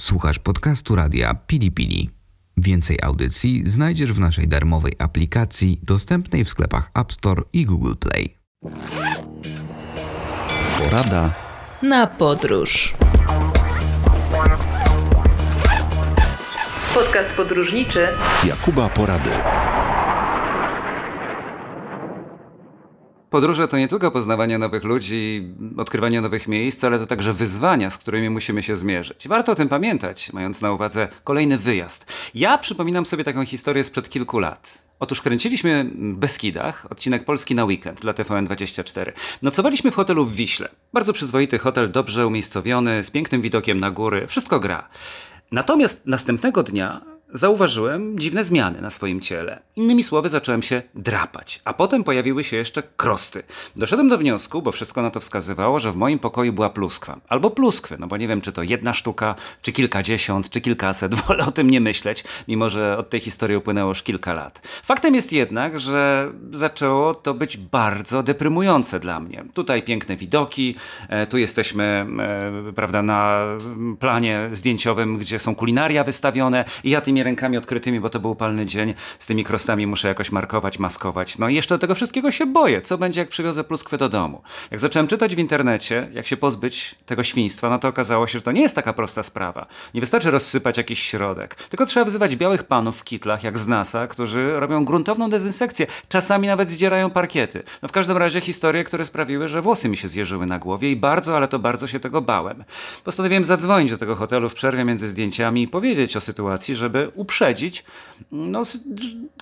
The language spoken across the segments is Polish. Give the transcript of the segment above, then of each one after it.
Słuchasz podcastu radia Pili Pili. Więcej audycji znajdziesz w naszej darmowej aplikacji dostępnej w sklepach App Store i Google Play. Porada na podróż. Podcast podróżniczy Jakuba Porady. Podróże to nie tylko poznawanie nowych ludzi, odkrywanie nowych miejsc, ale to także wyzwania, z którymi musimy się zmierzyć. Warto o tym pamiętać, mając na uwadze kolejny wyjazd. Ja przypominam sobie taką historię sprzed kilku lat. Otóż kręciliśmy Beskidach, odcinek Polski na weekend dla TVN24. Nocowaliśmy w hotelu w Wiśle. Bardzo przyzwoity hotel, dobrze umiejscowiony, z pięknym widokiem na góry, wszystko gra. Natomiast następnego dnia zauważyłem dziwne zmiany na swoim ciele. Innymi słowy, zacząłem się drapać, a potem pojawiły się jeszcze krosty. Doszedłem do wniosku, bo wszystko na to wskazywało, że w moim pokoju była pluskwa. Albo pluskwy, no bo nie wiem, czy to jedna sztuka, czy kilkadziesiąt, czy kilkaset. Wolę o tym nie myśleć, mimo że od tej historii upłynęło już kilka lat. Faktem jest jednak, że zaczęło to być bardzo deprymujące dla mnie. Tutaj piękne widoki, e, tu jesteśmy, e, prawda, na planie zdjęciowym, gdzie są kulinaria wystawione i ja tymi rękami odkrytymi, bo to był upalny dzień, z tymi krostami muszę jakoś markować, maskować. No i jeszcze do tego wszystkiego się boję. Co będzie, jak przywiozę pluskwę do domu? Jak zacząłem czytać w internecie, jak się pozbyć tego świństwa, no to okazało się, że to nie jest taka prosta sprawa. Nie wystarczy rozsypać jakiś środek, tylko trzeba wzywać białych panów w kitlach, jak z NASA, którzy robią gruntowną dezynsekcję. Czasami nawet zdzierają parkiety. No w każdym razie historie, które sprawiły, że włosy mi się zjeżyły na głowie i bardzo, ale to bardzo się tego bałem. Postanowiłem zadzwonić do tego hotelu w przerwie między zdjęciami i powiedzieć o sytuacji, żeby uprzedzić no,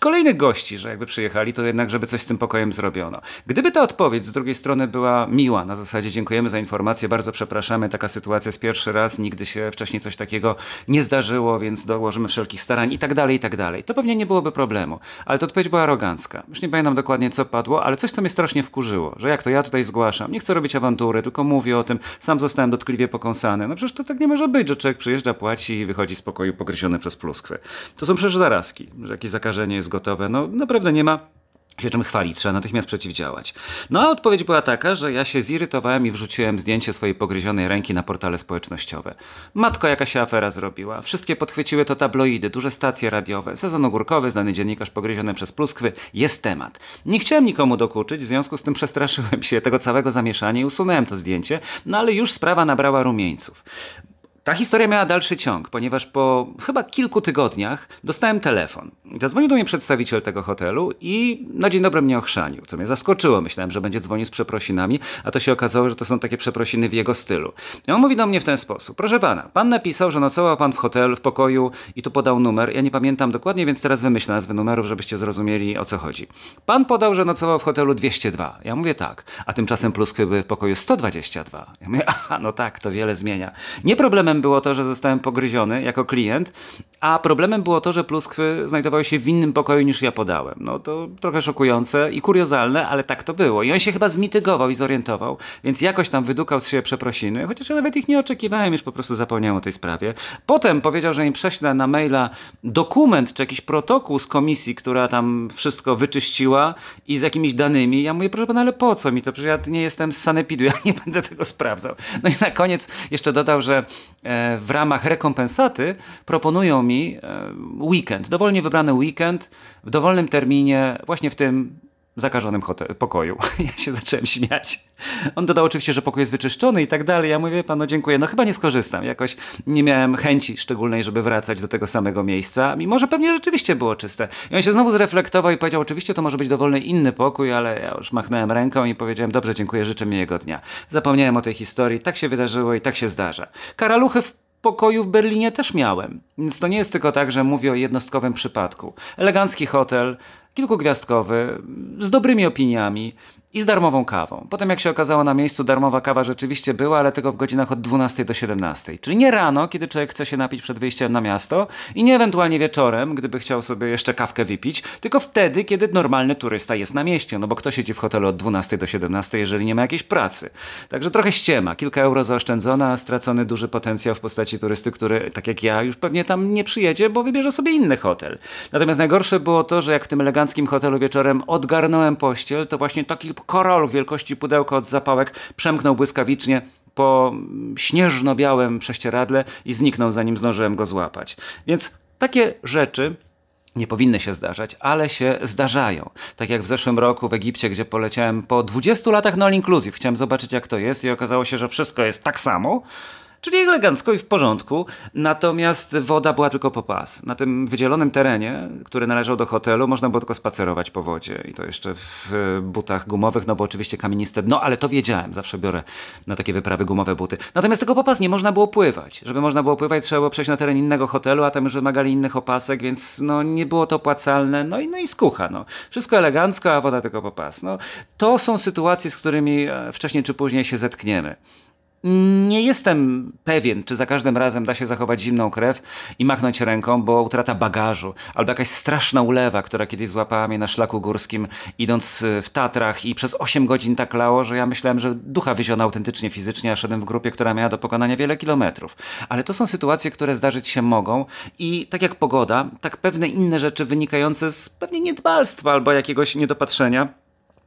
kolejnych gości, że jakby przyjechali, to jednak, żeby coś z tym pokojem zrobiono. Gdyby ta odpowiedź z drugiej strony była miła, na zasadzie dziękujemy za informację, bardzo przepraszamy, taka sytuacja jest pierwszy raz, nigdy się wcześniej coś takiego nie zdarzyło, więc dołożymy wszelkich starań i tak dalej, i tak dalej. To pewnie nie byłoby problemu. Ale ta odpowiedź była arogancka. Już nie pamiętam dokładnie, co padło, ale coś, co mnie strasznie wkurzyło, że jak to ja tutaj zgłaszam, nie chcę robić awantury, tylko mówię o tym, sam zostałem dotkliwie pokąsany. No przecież to tak nie może być, że człowiek przyjeżdża, płaci i wychodzi z pokoju pogryziony przez To są przecież zarazki, że jakieś zakażenie jest gotowe. No naprawdę nie ma się czym chwalić, trzeba natychmiast przeciwdziałać. No a odpowiedź była taka, że ja się zirytowałem i wrzuciłem zdjęcie swojej pogryzionej ręki na portale społecznościowe. Matko, jaka się afera zrobiła. Wszystkie podchwyciły to tabloidy, duże stacje radiowe, sezon ogórkowy, znany dziennikarz pogryziony przez pluskwy, jest temat. Nie chciałem nikomu dokuczyć, w związku z tym przestraszyłem się tego całego zamieszania i usunąłem to zdjęcie, no ale już sprawa nabrała rumieńców. Ta historia miała dalszy ciąg, ponieważ po chyba kilku tygodniach dostałem telefon. Zadzwonił do mnie przedstawiciel tego hotelu i na dzień dobry mnie ochrzanił, co mnie zaskoczyło. Myślałem, że będzie dzwonił z przeprosinami, a to się okazało, że to są takie przeprosiny w jego stylu. I on mówi do mnie w ten sposób. Proszę pana, pan napisał, że nocował pan w hotelu, w pokoju i tu podał numer. Ja nie pamiętam dokładnie, więc teraz wymyślę nazwy numerów, żebyście zrozumieli o co chodzi. Pan podał, że nocował w hotelu 202. Ja mówię tak, a tymczasem pluskwy były w pokoju 122. Ja mówię, aha, no tak, to wiele zmienia. Nie problemem problemem było to, że zostałem pogryziony jako klient, a problemem było to, że pluskwy znajdowały się w innym pokoju niż ja podałem. No to trochę szokujące i kuriozalne, ale tak to było. I on się chyba zmitygował i zorientował, więc jakoś tam wydukał z siebie przeprosiny, chociaż ja nawet ich nie oczekiwałem, już po prostu zapomniałem o tej sprawie. Potem powiedział, że im prześlę na maila dokument czy jakiś protokół z komisji, która tam wszystko wyczyściła i z jakimiś danymi. Ja mówię, proszę pana, ale po co mi to? Przecież ja nie jestem z sanepidu, ja nie będę tego sprawdzał. No i na koniec jeszcze dodał, że w ramach rekompensaty proponują mi e, weekend, dowolnie wybrany weekend w dowolnym terminie, właśnie w tym zakażonym hotel, pokoju. Ja się zacząłem śmiać. On dodał oczywiście, że pokój jest wyczyszczony i tak dalej. Ja mówię, panu dziękuję. No chyba nie skorzystam. Jakoś nie miałem chęci szczególnej, żeby wracać do tego samego miejsca, mimo że pewnie rzeczywiście było czyste. I on się znowu zreflektował i powiedział, oczywiście to może być dowolny inny pokój, ale ja już machnąłem ręką i powiedziałem, dobrze, dziękuję, życzę miłego dnia. Zapomniałem o tej historii, tak się wydarzyło i tak się zdarza. Karaluchy w pokoju w Berlinie też miałem. Więc to nie jest tylko tak, że mówię o jednostkowym przypadku. Elegancki hotel, kilkugwiazdkowy, z dobrymi opiniami i z darmową kawą. Potem jak się okazało na miejscu, darmowa kawa rzeczywiście była, ale tylko w godzinach od 12 do 17. Czyli nie rano, kiedy człowiek chce się napić przed wyjściem na miasto i nie ewentualnie wieczorem, gdyby chciał sobie jeszcze kawkę wypić, tylko wtedy, kiedy normalny turysta jest na mieście, no bo kto siedzi w hotelu od 12 do 17, jeżeli nie ma jakiejś pracy. Także trochę ściema, kilka euro zaoszczędzone, a stracony duży potencjał w postaci turysty, który, tak jak ja, już pewnie tam nie przyjedzie, bo wybierze sobie inny hotel. Natomiast najgorsze było to, że jak w tym eleganckim hotelu wieczorem odgarnąłem pościel, to właśnie taki korol wielkości pudełka od zapałek przemknął błyskawicznie po śnieżno-białym prześcieradle i zniknął, zanim zdążyłem go złapać. Więc takie rzeczy nie powinny się zdarzać, ale się zdarzają. Tak jak w zeszłym roku w Egipcie, gdzie poleciałem po 20 latach all inclusive. Chciałem zobaczyć, jak to jest, i okazało się, że wszystko jest tak samo. Czyli elegancko i w porządku, natomiast woda była tylko po pas. Na tym wydzielonym terenie, który należał do hotelu, można było tylko spacerować po wodzie i to jeszcze w butach gumowych, no bo oczywiście kamieniste dno, ale to wiedziałem, zawsze biorę na takie wyprawy gumowe buty. Natomiast tego po pas nie można było pływać. Żeby można było pływać, trzeba było przejść na teren innego hotelu, a tam już wymagali innych opasek, więc no nie było to opłacalne, no i, no i skucha. No. Wszystko elegancko, a woda tylko po pas. No, to są sytuacje, z którymi e, wcześniej czy później się zetkniemy. Nie jestem pewien, czy za każdym razem da się zachować zimną krew i machnąć ręką, bo utrata bagażu albo jakaś straszna ulewa, która kiedyś złapała mnie na szlaku górskim, idąc y, w Tatrach i przez 8 godzin tak lało, że ja myślałem, że ducha wyziono autentycznie fizycznie, a szedłem w grupie, która miała do pokonania wiele kilometrów. Ale to są sytuacje, które zdarzyć się mogą i tak jak pogoda, tak pewne inne rzeczy wynikające z pewnie niedbalstwa albo jakiegoś niedopatrzenia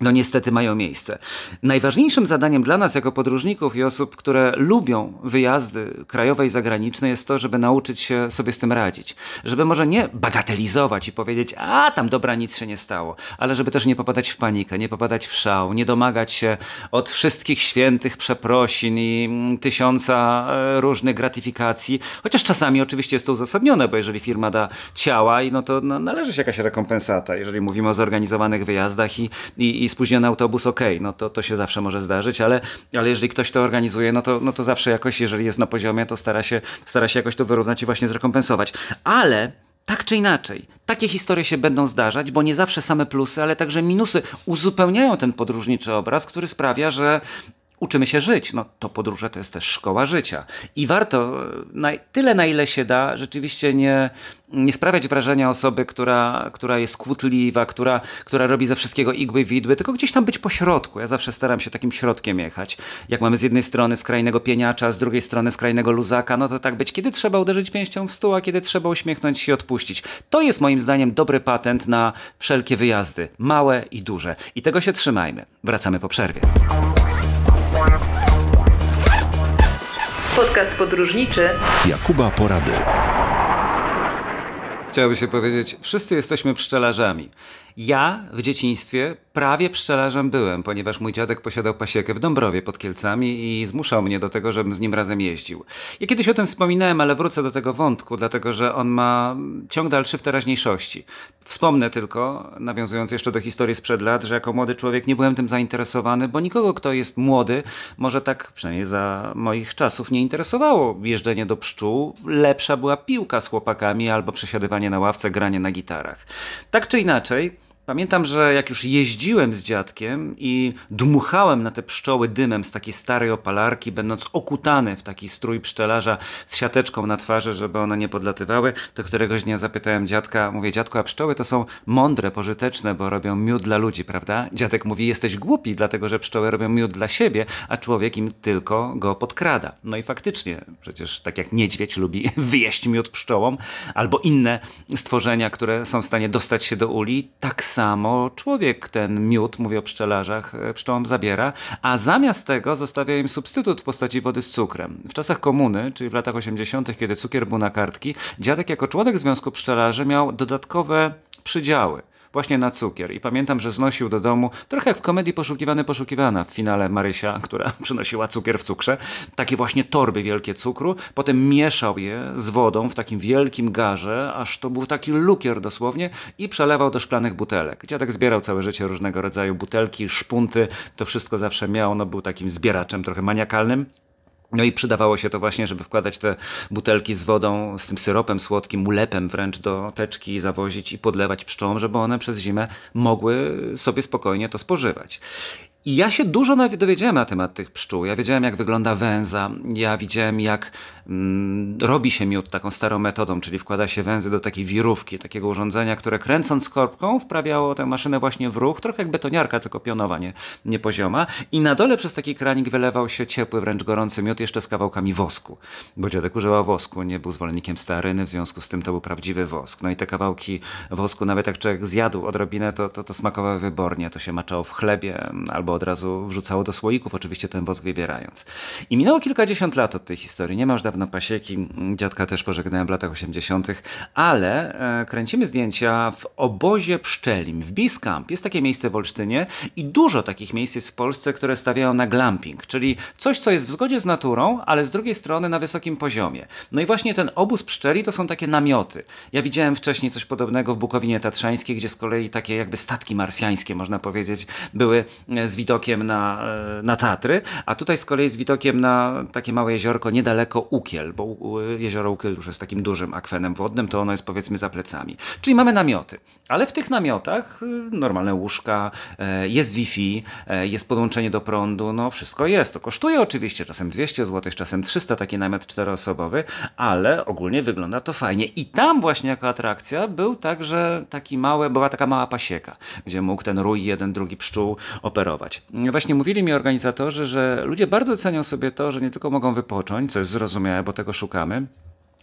no niestety mają miejsce. Najważniejszym zadaniem dla nas jako podróżników i osób, które lubią wyjazdy krajowe i zagraniczne jest to, żeby nauczyć się sobie z tym radzić. Żeby może nie bagatelizować i powiedzieć, a tam dobra, nic się nie stało, ale żeby też nie popadać w panikę, nie popadać w szał, nie domagać się od wszystkich świętych przeprosin i mm, tysiąca e, różnych gratyfikacji, chociaż czasami oczywiście jest to uzasadnione, bo jeżeli firma da ciała, no to no, należy się jakaś rekompensata, jeżeli mówimy o zorganizowanych wyjazdach i, i, i spóźniony autobus, okej, okay, no to, to się zawsze może zdarzyć, ale, ale jeżeli ktoś to organizuje, no to, no to zawsze jakoś, jeżeli jest na poziomie, to stara się, stara się jakoś to wyrównać i właśnie zrekompensować. Ale tak czy inaczej, takie historie się będą zdarzać, bo nie zawsze same plusy, ale także minusy uzupełniają ten podróżniczy obraz, który sprawia, że uczymy się żyć. No to podróże to jest też szkoła życia. I warto na, tyle, na ile się da, rzeczywiście nie, nie sprawiać wrażenia osoby, która, która jest kłótliwa, która, która robi ze wszystkiego igły widły, tylko gdzieś tam być po środku. Ja zawsze staram się takim środkiem jechać. Jak mamy z jednej strony skrajnego pieniacza, z drugiej strony skrajnego luzaka, no to tak być, kiedy trzeba uderzyć pięścią w stół, a kiedy trzeba uśmiechnąć się i odpuścić. To jest moim zdaniem dobry patent na wszelkie wyjazdy, małe i duże. I tego się trzymajmy. Wracamy po przerwie. Podcast podróżniczy Jakuba Porady. Chciałoby się powiedzieć, wszyscy jesteśmy pszczelarzami. Ja w dzieciństwie prawie pszczelarzem byłem, ponieważ mój dziadek posiadał pasiekę w Dąbrowie pod Kielcami i zmuszał mnie do tego, żebym z nim razem jeździł. Ja kiedyś o tym wspominałem, ale wrócę do tego wątku, dlatego że on ma ciąg dalszy w teraźniejszości. Wspomnę tylko, nawiązując jeszcze do historii sprzed lat, że jako młody człowiek nie byłem tym zainteresowany, bo nikogo, kto jest młody, może tak przynajmniej za moich czasów nie interesowało jeżdżenie do pszczół. Lepsza była piłka z chłopakami albo przesiadywanie na ławce, granie na gitarach. Tak czy inaczej, Pamiętam, że jak już jeździłem z dziadkiem i dmuchałem na te pszczoły dymem z takiej starej opalarki, będąc okutany w taki strój pszczelarza z siateczką na twarzy, żeby one nie podlatywały, to któregoś dnia zapytałem dziadka, mówię, dziadku, a pszczoły to są mądre, pożyteczne, bo robią miód dla ludzi, prawda? Dziadek mówi, jesteś głupi, dlatego że pszczoły robią miód dla siebie, a człowiek im tylko go podkrada. No i faktycznie, przecież tak jak niedźwiedź lubi wyjeść miód pszczołom, albo inne stworzenia, które są w stanie dostać się do uli, tak samo samo człowiek ten miód, mówię o pszczelarzach, e, pszczołom zabiera, a zamiast tego zostawia im substytut w postaci wody z cukrem. W czasach komuny, czyli w latach 80., kiedy cukier był na kartki, dziadek jako członek Związku Pszczelarzy miał dodatkowe przydziały właśnie na cukier. I pamiętam, że znosił do domu, trochę jak w komedii Poszukiwany, Poszukiwana w finale Marysia, która przynosiła cukier w cukrze, takie właśnie torby wielkie cukru, potem mieszał je z wodą w takim wielkim garze, aż to był taki lukier dosłownie i przelewał do szklanych butelek. Dziadek zbierał całe życie różnego rodzaju butelki, szpunty, to wszystko zawsze miał, no był takim zbieraczem trochę maniakalnym. No i przydawało się to właśnie, żeby wkładać te butelki z wodą, z tym syropem słodkim, ulepem wręcz do teczki, zawozić i podlewać pszczołom, żeby one przez zimę mogły sobie spokojnie to spożywać. I ja się dużo dowiedziałem na temat tych pszczół. Ja wiedziałem, jak wygląda węza, ja widziałem, jak robi się miód taką starą metodą, czyli wkłada się węzy do takiej wirówki, takiego urządzenia, które kręcąc korbką wprawiało tę maszynę właśnie w ruch, trochę jak betoniarka, tylko pionowa, nie, nie pozioma. I na dole przez taki kranik wylewał się ciepły, wręcz gorący miód jeszcze z kawałkami wosku, bo dziadek używał wosku, nie był zwolennikiem staryny, w związku z tym to był prawdziwy wosk. No i te kawałki wosku, nawet jak człowiek zjadł odrobinę, to, to, to smakowało wybornie, to się maczało w chlebie albo od razu wrzucało do słoików, oczywiście ten wosk wybierając. I minęło kilkadziesiąt lat od tej historii, nie ma już dawno pasieki, dziadka też pożegnałem w latach 80., ale e, kręcimy zdjęcia w obozie pszczelim, w Biskamp. Jest takie miejsce w Olsztynie i dużo takich miejsc jest w Polsce, które stawiają na glamping, czyli coś, co jest w zgodzie z naturą, ale z drugiej strony na wysokim poziomie. No i właśnie ten obóz pszczeli to są takie namioty. Ja widziałem wcześniej coś podobnego w Bukowinie Tatrzańskiej, gdzie z kolei takie jakby statki marsjańskie, można powiedzieć, były e, z widokiem na, e, na Tatry, a tutaj z kolei z widokiem na takie małe jeziorko niedaleko Ukiel, bo jezioro Ukiel już jest takim dużym akwenem wodnym, to ono jest powiedzmy za plecami. Czyli mamy namioty, ale w tych namiotach y, normalne łóżka, e, jest Wi-Fi, jest podłączenie do prądu, no wszystko jest. To kosztuje oczywiście czasem 200 zł, czasem 300 taki namiot czteroosobowy, ale ogólnie wygląda to fajnie. I tam właśnie jako atrakcja był także taki mały, była taka mała pasieka, gdzie mógł ten rój jeden, drugi pszczół operować. Właśnie mówili mi organizatorzy, że ludzie bardzo cenią sobie to, że nie tylko mogą wypocząć, co jest zrozumiałe, bo tego szukamy,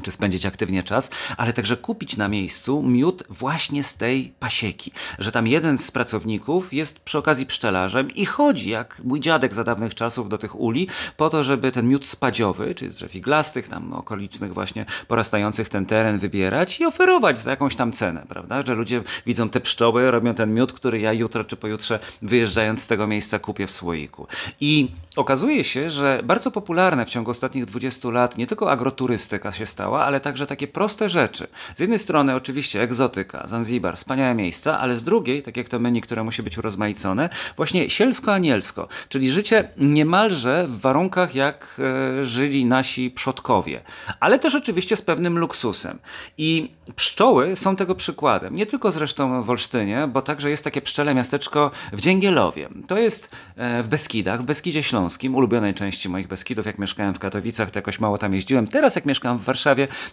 czy spędzić aktywnie czas, ale także kupić na miejscu miód właśnie z tej pasieki. Że tam jeden z pracowników jest przy okazji pszczelarzem i chodzi, jak mój dziadek za dawnych czasów, do tych uli, po to, żeby ten miód spadziowy, czyli z drzew iglastych, tam okolicznych właśnie porastających ten teren wybierać i oferować za jakąś tam cenę, prawda? Że ludzie widzą te pszczoły, robią ten miód, który ja jutro czy pojutrze wyjeżdżając z tego miejsca kupię w słoiku. I okazuje się, że bardzo popularne w ciągu ostatnich 20 lat nie tylko agroturystyka się stała, ale także takie proste rzeczy. Z jednej strony oczywiście egzotyka, Zanzibar, wspaniałe miejsca, ale z drugiej, tak jak to menu, które musi być urozmaicone, właśnie sielsko-anielsko, czyli życie niemalże w warunkach jak e, żyli nasi przodkowie, ale też oczywiście z pewnym luksusem. I pszczoły są tego przykładem. Nie tylko zresztą w Olsztynie, bo także jest takie pszczele miasteczko w Dzięgielowie. To jest e, w Beskidach, w Beskidzie Śląskim, ulubionej części moich Beskidów. Jak mieszkałem w Katowicach, to jakoś mało tam jeździłem. Teraz jak mieszkam w Warszawie,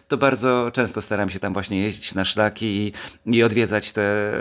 to bardzo często staram się tam właśnie jeździć na szlaki i, i odwiedzać te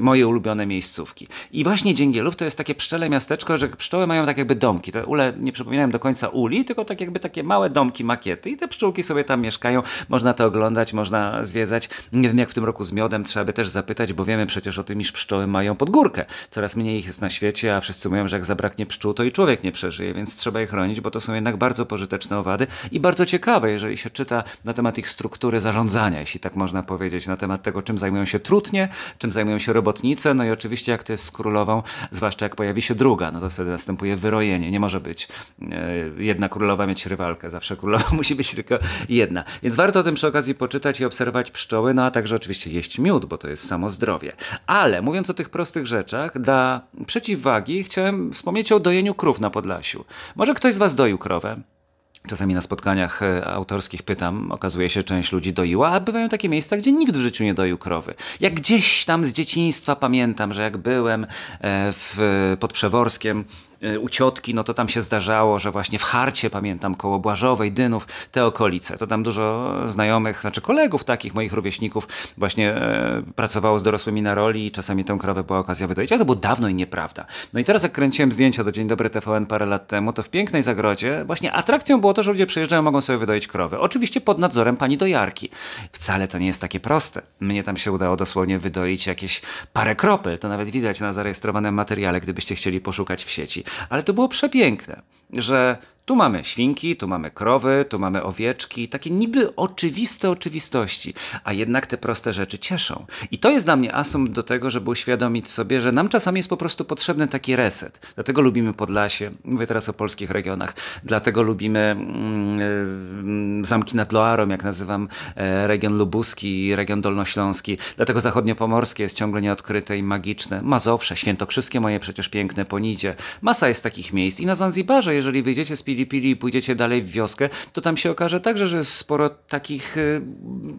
moje ulubione miejscówki. I właśnie Dzięgielów to jest takie pszczele miasteczko, że pszczoły mają tak jakby domki. Te ule nie przypominają do końca uli, tylko tak jakby takie małe domki, makiety i te pszczółki sobie tam mieszkają. Można to oglądać, można zwiedzać. Nie wiem jak w tym roku z miodem, trzeba by też zapytać, bo wiemy przecież o tym, iż pszczoły mają podgórkę. Coraz mniej ich jest na świecie, a wszyscy mówią, że jak zabraknie pszczół, to i człowiek nie przeżyje, więc trzeba je chronić, bo to są jednak bardzo pożyteczne owady i bardzo ciekawe, jeżeli się czyta na temat ich struktury zarządzania, jeśli tak można powiedzieć, na temat tego, czym zajmują się trutnie, czym zajmują się robotnice, no i oczywiście jak to jest z królową, zwłaszcza jak pojawi się druga, no to wtedy następuje wyrojenie. Nie może być e, jedna królowa mieć rywalkę, zawsze królowa musi być tylko jedna. Więc warto o tym przy okazji poczytać i obserwować pszczoły, no a także oczywiście jeść miód, bo to jest samo zdrowie. Ale mówiąc o tych prostych rzeczach, dla przeciwwagi chciałem wspomnieć o dojeniu krów na Podlasiu. Może ktoś z Was doił krowę? Czasami na spotkaniach e, autorskich pytam, okazuje się, część ludzi doiła, a bywają takie miejsca, gdzie nikt w życiu nie doił krowy. Jak gdzieś tam z dzieciństwa pamiętam, że jak byłem e, w, pod Przeworskiem, u ciotki, no to tam się zdarzało, że właśnie w Harcie, pamiętam, koło Błażowej, Dynów, te okolice. To tam dużo znajomych, znaczy kolegów takich, moich rówieśników właśnie e, pracowało z dorosłymi na roli i czasami tę krowę była okazja wydoić, ale to było dawno i nieprawda. No i teraz jak kręciłem zdjęcia do Dzień Dobry TVN parę lat temu, to w pięknej zagrodzie właśnie atrakcją było to, że ludzie przyjeżdżają, mogą sobie wydoić krowę. Oczywiście pod nadzorem pani dojarki. Wcale to nie jest takie proste. Mnie tam się udało dosłownie wydoić jakieś parę kropel, to nawet widać na zarejestrowanym materiale, gdybyście chcieli poszukać w sieci. Ale to było przepiękne, że tu mamy świnki, tu mamy krowy, tu mamy owieczki, takie niby oczywiste oczywistości, a jednak te proste rzeczy cieszą. I to jest dla mnie asum do tego, żeby uświadomić sobie, że nam czasami jest po prostu potrzebny taki reset. Dlatego lubimy Podlasie, mówię teraz o polskich regionach, dlatego lubimy mm, zamki nad Loarą, jak nazywam e, region lubuski, region dolnośląski, dlatego zachodniopomorskie jest ciągle nieodkryte i magiczne. Mazowsze, świętokrzyskie moje przecież piękne, Ponidzie. Masa jest takich miejsc i na Zanzibarze, jeżeli wyjdziecie z pili pili i pójdziecie dalej w wioskę, to tam się okaże także, że jest sporo takich y,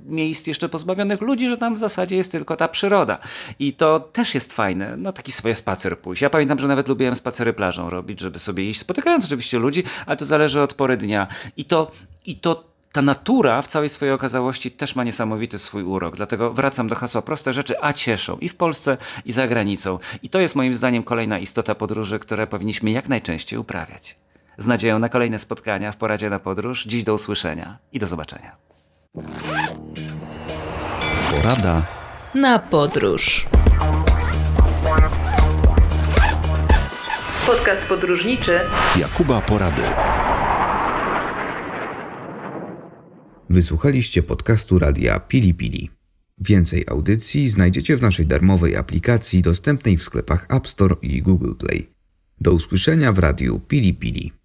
miejsc jeszcze pozbawionych ludzi, że tam w zasadzie jest tylko ta przyroda. I to też jest fajne, no taki sobie spacer pójść. Ja pamiętam, że nawet lubiłem spacery plażą robić, żeby sobie iść, spotykając oczywiście ludzi, ale to zależy od pory dnia. I to, i to ta natura w całej swojej okazałości też ma niesamowity swój urok. Dlatego wracam do hasła proste rzeczy, a cieszą i w Polsce, i za granicą. I to jest moim zdaniem kolejna istota podróży, które powinniśmy jak najczęściej uprawiać. Z nadzieją na kolejne spotkania w poradzie na podróż. Dziś do usłyszenia i do zobaczenia. Porada Na podróż. Podcast podróżniczy Jakuba Porady. Wysłuchaliście podcastu radia Pili Pili. Więcej audycji znajdziecie w naszej darmowej aplikacji dostępnej w sklepach App Store i Google Play. Do usłyszenia w radiu Pili Pili.